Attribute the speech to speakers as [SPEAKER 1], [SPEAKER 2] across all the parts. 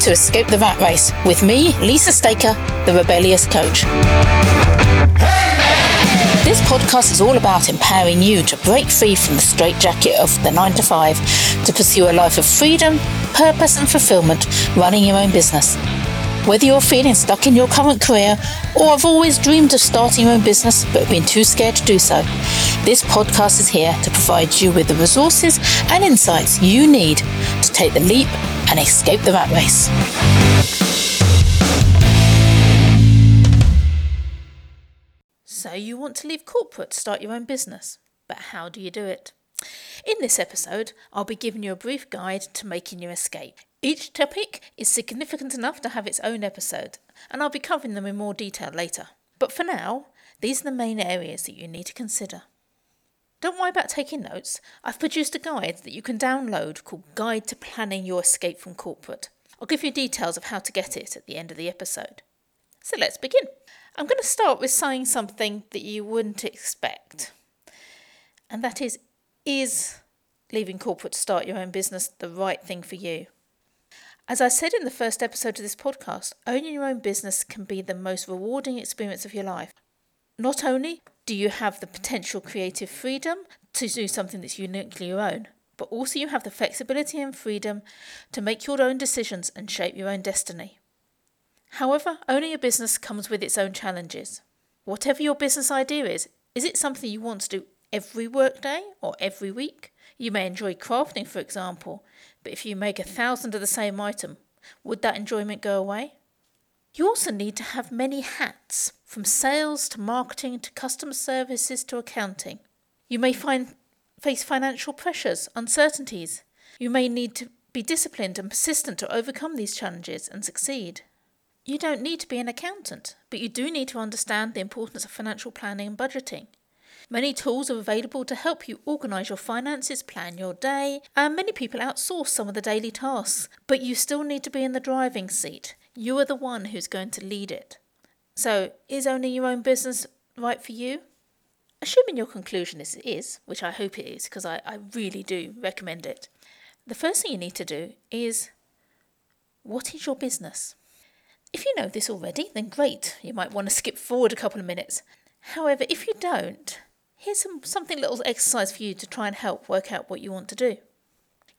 [SPEAKER 1] To Escape the Rat Race with me, Lisa Staker, the rebellious coach. This podcast is all about empowering you to break free from the straitjacket of the 9 to 5 to pursue a life of freedom, purpose, and fulfillment running your own business. Whether you're feeling stuck in your current career or have always dreamed of starting your own business but been too scared to do so, this podcast is here to provide you with the resources and insights you need to take the leap and escape the rat race. So, you want to leave corporate to start your own business, but how do you do it? In this episode, I'll be giving you a brief guide to making your escape. Each topic is significant enough to have its own episode, and I'll be covering them in more detail later. But for now, these are the main areas that you need to consider. Don't worry about taking notes. I've produced a guide that you can download called Guide to Planning Your Escape from Corporate. I'll give you details of how to get it at the end of the episode. So let's begin. I'm going to start with saying something that you wouldn't expect, and that is Is leaving corporate to start your own business the right thing for you? As I said in the first episode of this podcast, owning your own business can be the most rewarding experience of your life. Not only do you have the potential creative freedom to do something that's uniquely your own, but also you have the flexibility and freedom to make your own decisions and shape your own destiny. However, owning a business comes with its own challenges. Whatever your business idea is, is it something you want to do every workday or every week? You may enjoy crafting, for example, but if you make a thousand of the same item, would that enjoyment go away? You also need to have many hats, from sales to marketing to customer services to accounting. You may find, face financial pressures, uncertainties. You may need to be disciplined and persistent to overcome these challenges and succeed. You don't need to be an accountant, but you do need to understand the importance of financial planning and budgeting. Many tools are available to help you organise your finances, plan your day, and many people outsource some of the daily tasks, but you still need to be in the driving seat. You are the one who's going to lead it. So, is owning your own business right for you? Assuming your conclusion is it is, which I hope it is, because I, I really do recommend it, the first thing you need to do is what is your business? If you know this already, then great. You might want to skip forward a couple of minutes. However, if you don't, here's some, something little exercise for you to try and help work out what you want to do.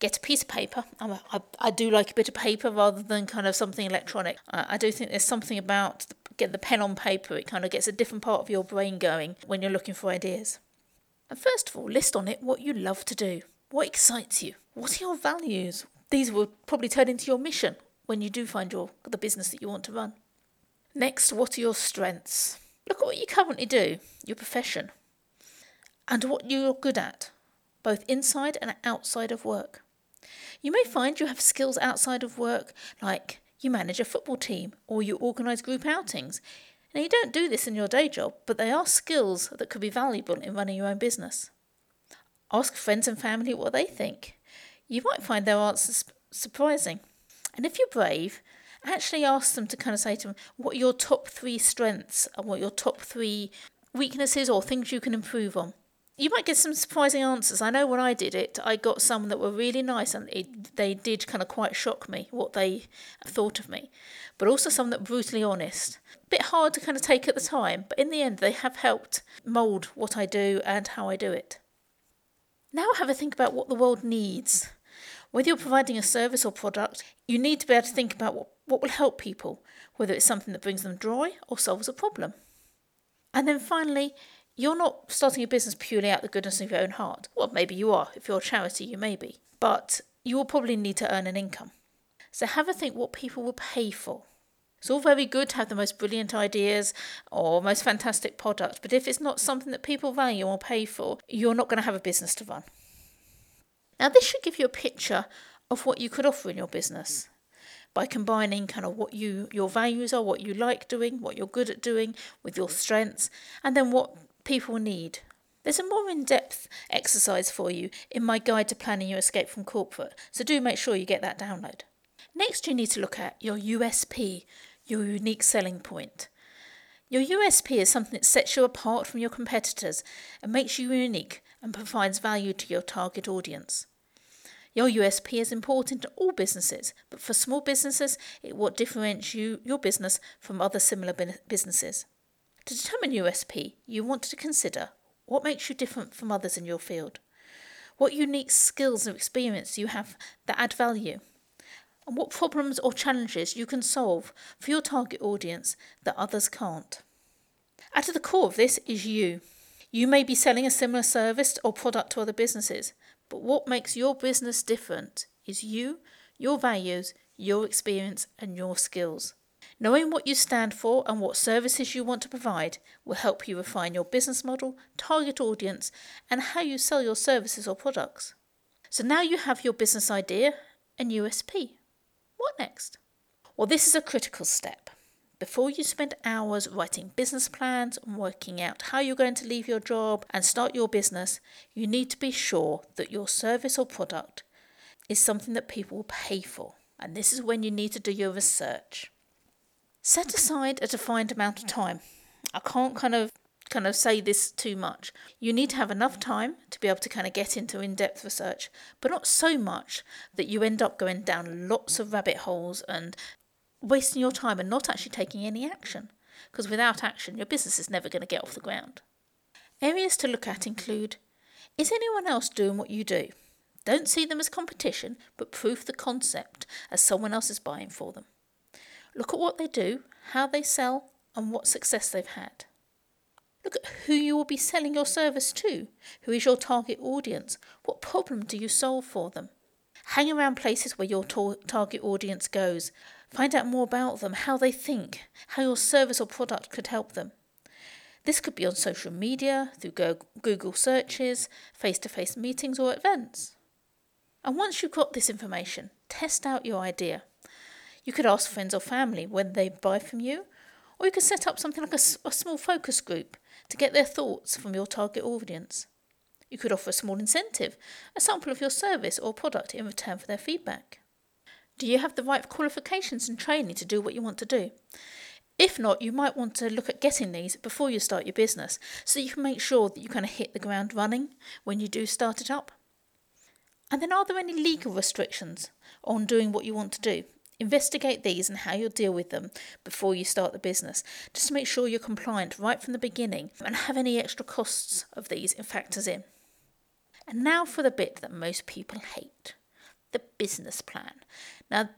[SPEAKER 1] Get a piece of paper. I, I, I do like a bit of paper rather than kind of something electronic. I, I do think there's something about the, get the pen on paper. It kind of gets a different part of your brain going when you're looking for ideas. And first of all, list on it what you love to do. What excites you? What are your values? These will probably turn into your mission when you do find your the business that you want to run. Next, what are your strengths? Look at what you currently do, your profession and what you're good at, both inside and outside of work. You may find you have skills outside of work, like you manage a football team or you organise group outings. Now, you don't do this in your day job, but they are skills that could be valuable in running your own business. Ask friends and family what they think. You might find their answers surprising. And if you're brave, actually ask them to kind of say to them what your top three strengths and what your top three weaknesses or things you can improve on you might get some surprising answers. I know when I did it, I got some that were really nice and it, they did kind of quite shock me what they thought of me, but also some that brutally honest. A bit hard to kind of take at the time, but in the end, they have helped mould what I do and how I do it. Now have a think about what the world needs. Whether you're providing a service or product, you need to be able to think about what, what will help people, whether it's something that brings them joy or solves a problem. And then finally, you're not starting a business purely out of the goodness of your own heart. Well, maybe you are. If you're a charity, you may be. But you will probably need to earn an income. So have a think what people will pay for. It's all very good to have the most brilliant ideas or most fantastic product, but if it's not something that people value or pay for, you're not going to have a business to run. Now, this should give you a picture of what you could offer in your business by combining kind of what you your values are, what you like doing, what you're good at doing with your strengths, and then what people need. There's a more in depth exercise for you in my guide to planning your escape from corporate, so do make sure you get that download. Next, you need to look at your USP, your unique selling point. Your USP is something that sets you apart from your competitors and makes you unique and provides value to your target audience. Your USP is important to all businesses, but for small businesses, it what differentiates you, your business from other similar businesses. To determine USP, you want to consider what makes you different from others in your field, what unique skills and experience you have that add value, and what problems or challenges you can solve for your target audience that others can't. At the core of this is you. You may be selling a similar service or product to other businesses, but what makes your business different is you, your values, your experience, and your skills. Knowing what you stand for and what services you want to provide will help you refine your business model, target audience, and how you sell your services or products. So now you have your business idea and USP. What next? Well, this is a critical step. Before you spend hours writing business plans and working out how you're going to leave your job and start your business, you need to be sure that your service or product is something that people will pay for. And this is when you need to do your research. Set aside a defined amount of time. I can't kind of kind of say this too much. You need to have enough time to be able to kind of get into in-depth research, but not so much that you end up going down lots of rabbit holes and wasting your time and not actually taking any action. Because without action, your business is never going to get off the ground. Areas to look at include Is anyone else doing what you do? Don't see them as competition, but proof the concept as someone else is buying for them. Look at what they do, how they sell, and what success they've had. Look at who you will be selling your service to. Who is your target audience? What problem do you solve for them? Hang around places where your target audience goes. Find out more about them, how they think, how your service or product could help them. This could be on social media, through Google searches, face to face meetings, or events. And once you've got this information, test out your idea. You could ask friends or family when they buy from you, or you could set up something like a, a small focus group to get their thoughts from your target audience. You could offer a small incentive, a sample of your service or product in return for their feedback. Do you have the right qualifications and training to do what you want to do? If not, you might want to look at getting these before you start your business so you can make sure that you kind of hit the ground running when you do start it up. And then, are there any legal restrictions on doing what you want to do? Investigate these and how you'll deal with them before you start the business, just to make sure you're compliant right from the beginning and have any extra costs of these in factors in. And now for the bit that most people hate the business plan. Now,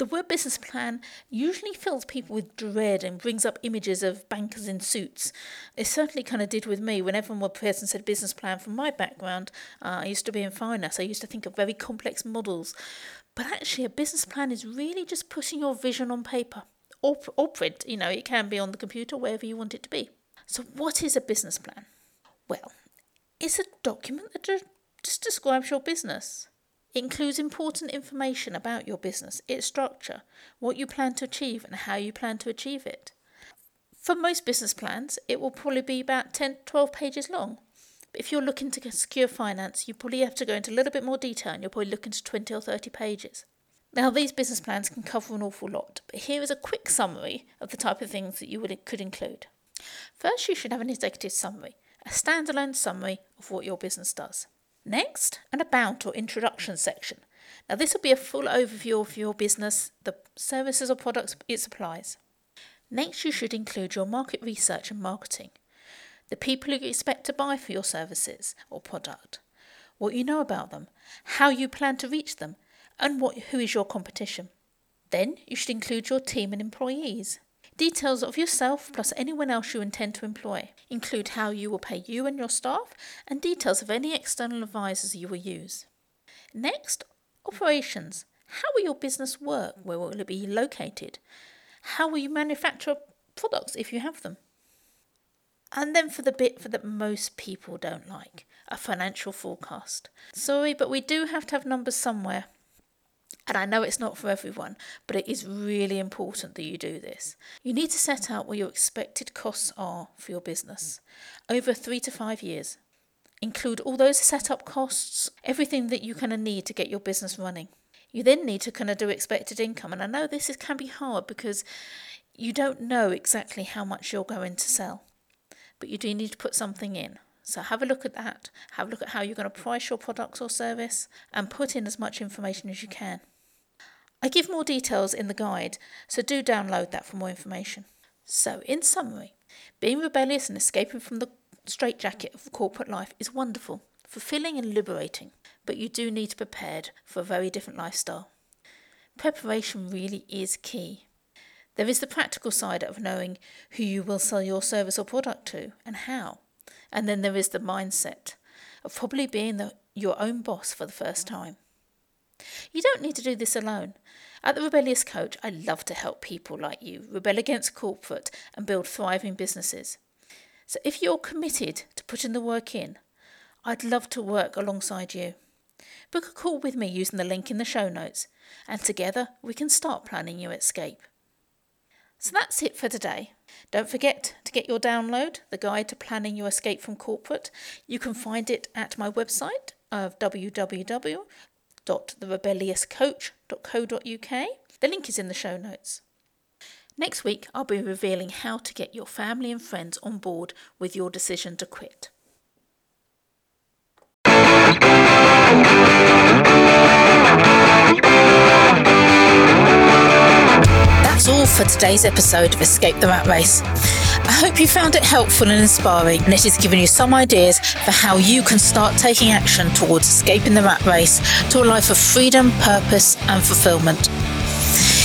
[SPEAKER 1] the word business plan usually fills people with dread and brings up images of bankers in suits. It certainly kind of did with me. Whenever one person said business plan from my background, uh, I used to be in finance, I used to think of very complex models. But actually, a business plan is really just putting your vision on paper or, or print. You know, it can be on the computer, wherever you want it to be. So, what is a business plan? Well, it's a document that just describes your business. It includes important information about your business, its structure, what you plan to achieve, and how you plan to achieve it. For most business plans, it will probably be about 10 12 pages long. If you're looking to secure finance, you probably have to go into a little bit more detail and you're probably looking to 20 or 30 pages. Now, these business plans can cover an awful lot, but here is a quick summary of the type of things that you would, could include. First, you should have an executive summary, a standalone summary of what your business does. Next, an about or introduction section. Now, this will be a full overview of your business, the services or products it supplies. Next, you should include your market research and marketing, the people you expect to buy for your services or product, what you know about them, how you plan to reach them, and what, who is your competition. Then, you should include your team and employees. Details of yourself plus anyone else you intend to employ. Include how you will pay you and your staff and details of any external advisors you will use. Next, operations. How will your business work? Where will it be located? How will you manufacture products if you have them? And then for the bit for that most people don't like, a financial forecast. Sorry, but we do have to have numbers somewhere. And I know it's not for everyone, but it is really important that you do this. You need to set out what your expected costs are for your business over three to five years. Include all those setup costs, everything that you kind of need to get your business running. You then need to kind of do expected income. And I know this is, can be hard because you don't know exactly how much you're going to sell, but you do need to put something in. So have a look at that. Have a look at how you're going to price your products or service and put in as much information as you can. I give more details in the guide, so do download that for more information. So, in summary, being rebellious and escaping from the straitjacket of corporate life is wonderful, fulfilling, and liberating, but you do need to be prepared for a very different lifestyle. Preparation really is key. There is the practical side of knowing who you will sell your service or product to and how. And then there is the mindset of probably being the, your own boss for the first time. You don't need to do this alone. At the Rebellious Coach, I love to help people like you rebel against corporate and build thriving businesses. So if you're committed to putting the work in, I'd love to work alongside you. Book a call with me using the link in the show notes, and together we can start planning your escape. So that's it for today. Don't forget to get your download, the guide to planning your escape from corporate. You can find it at my website of www.therebelliouscoach.co.uk. The link is in the show notes. Next week, I'll be revealing how to get your family and friends on board with your decision to quit. For today's episode of Escape the Rat Race. I hope you found it helpful and inspiring, and it has given you some ideas for how you can start taking action towards escaping the rat race to a life of freedom, purpose, and fulfillment.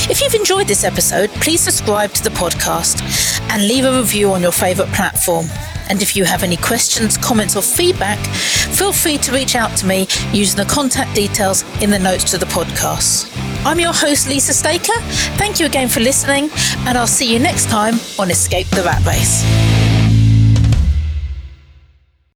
[SPEAKER 1] If you've enjoyed this episode, please subscribe to the podcast and leave a review on your favourite platform. And if you have any questions, comments, or feedback, feel free to reach out to me using the contact details in the notes to the podcast. I'm your host, Lisa Staker. Thank you again for listening, and I'll see you next time on Escape the Rat Race.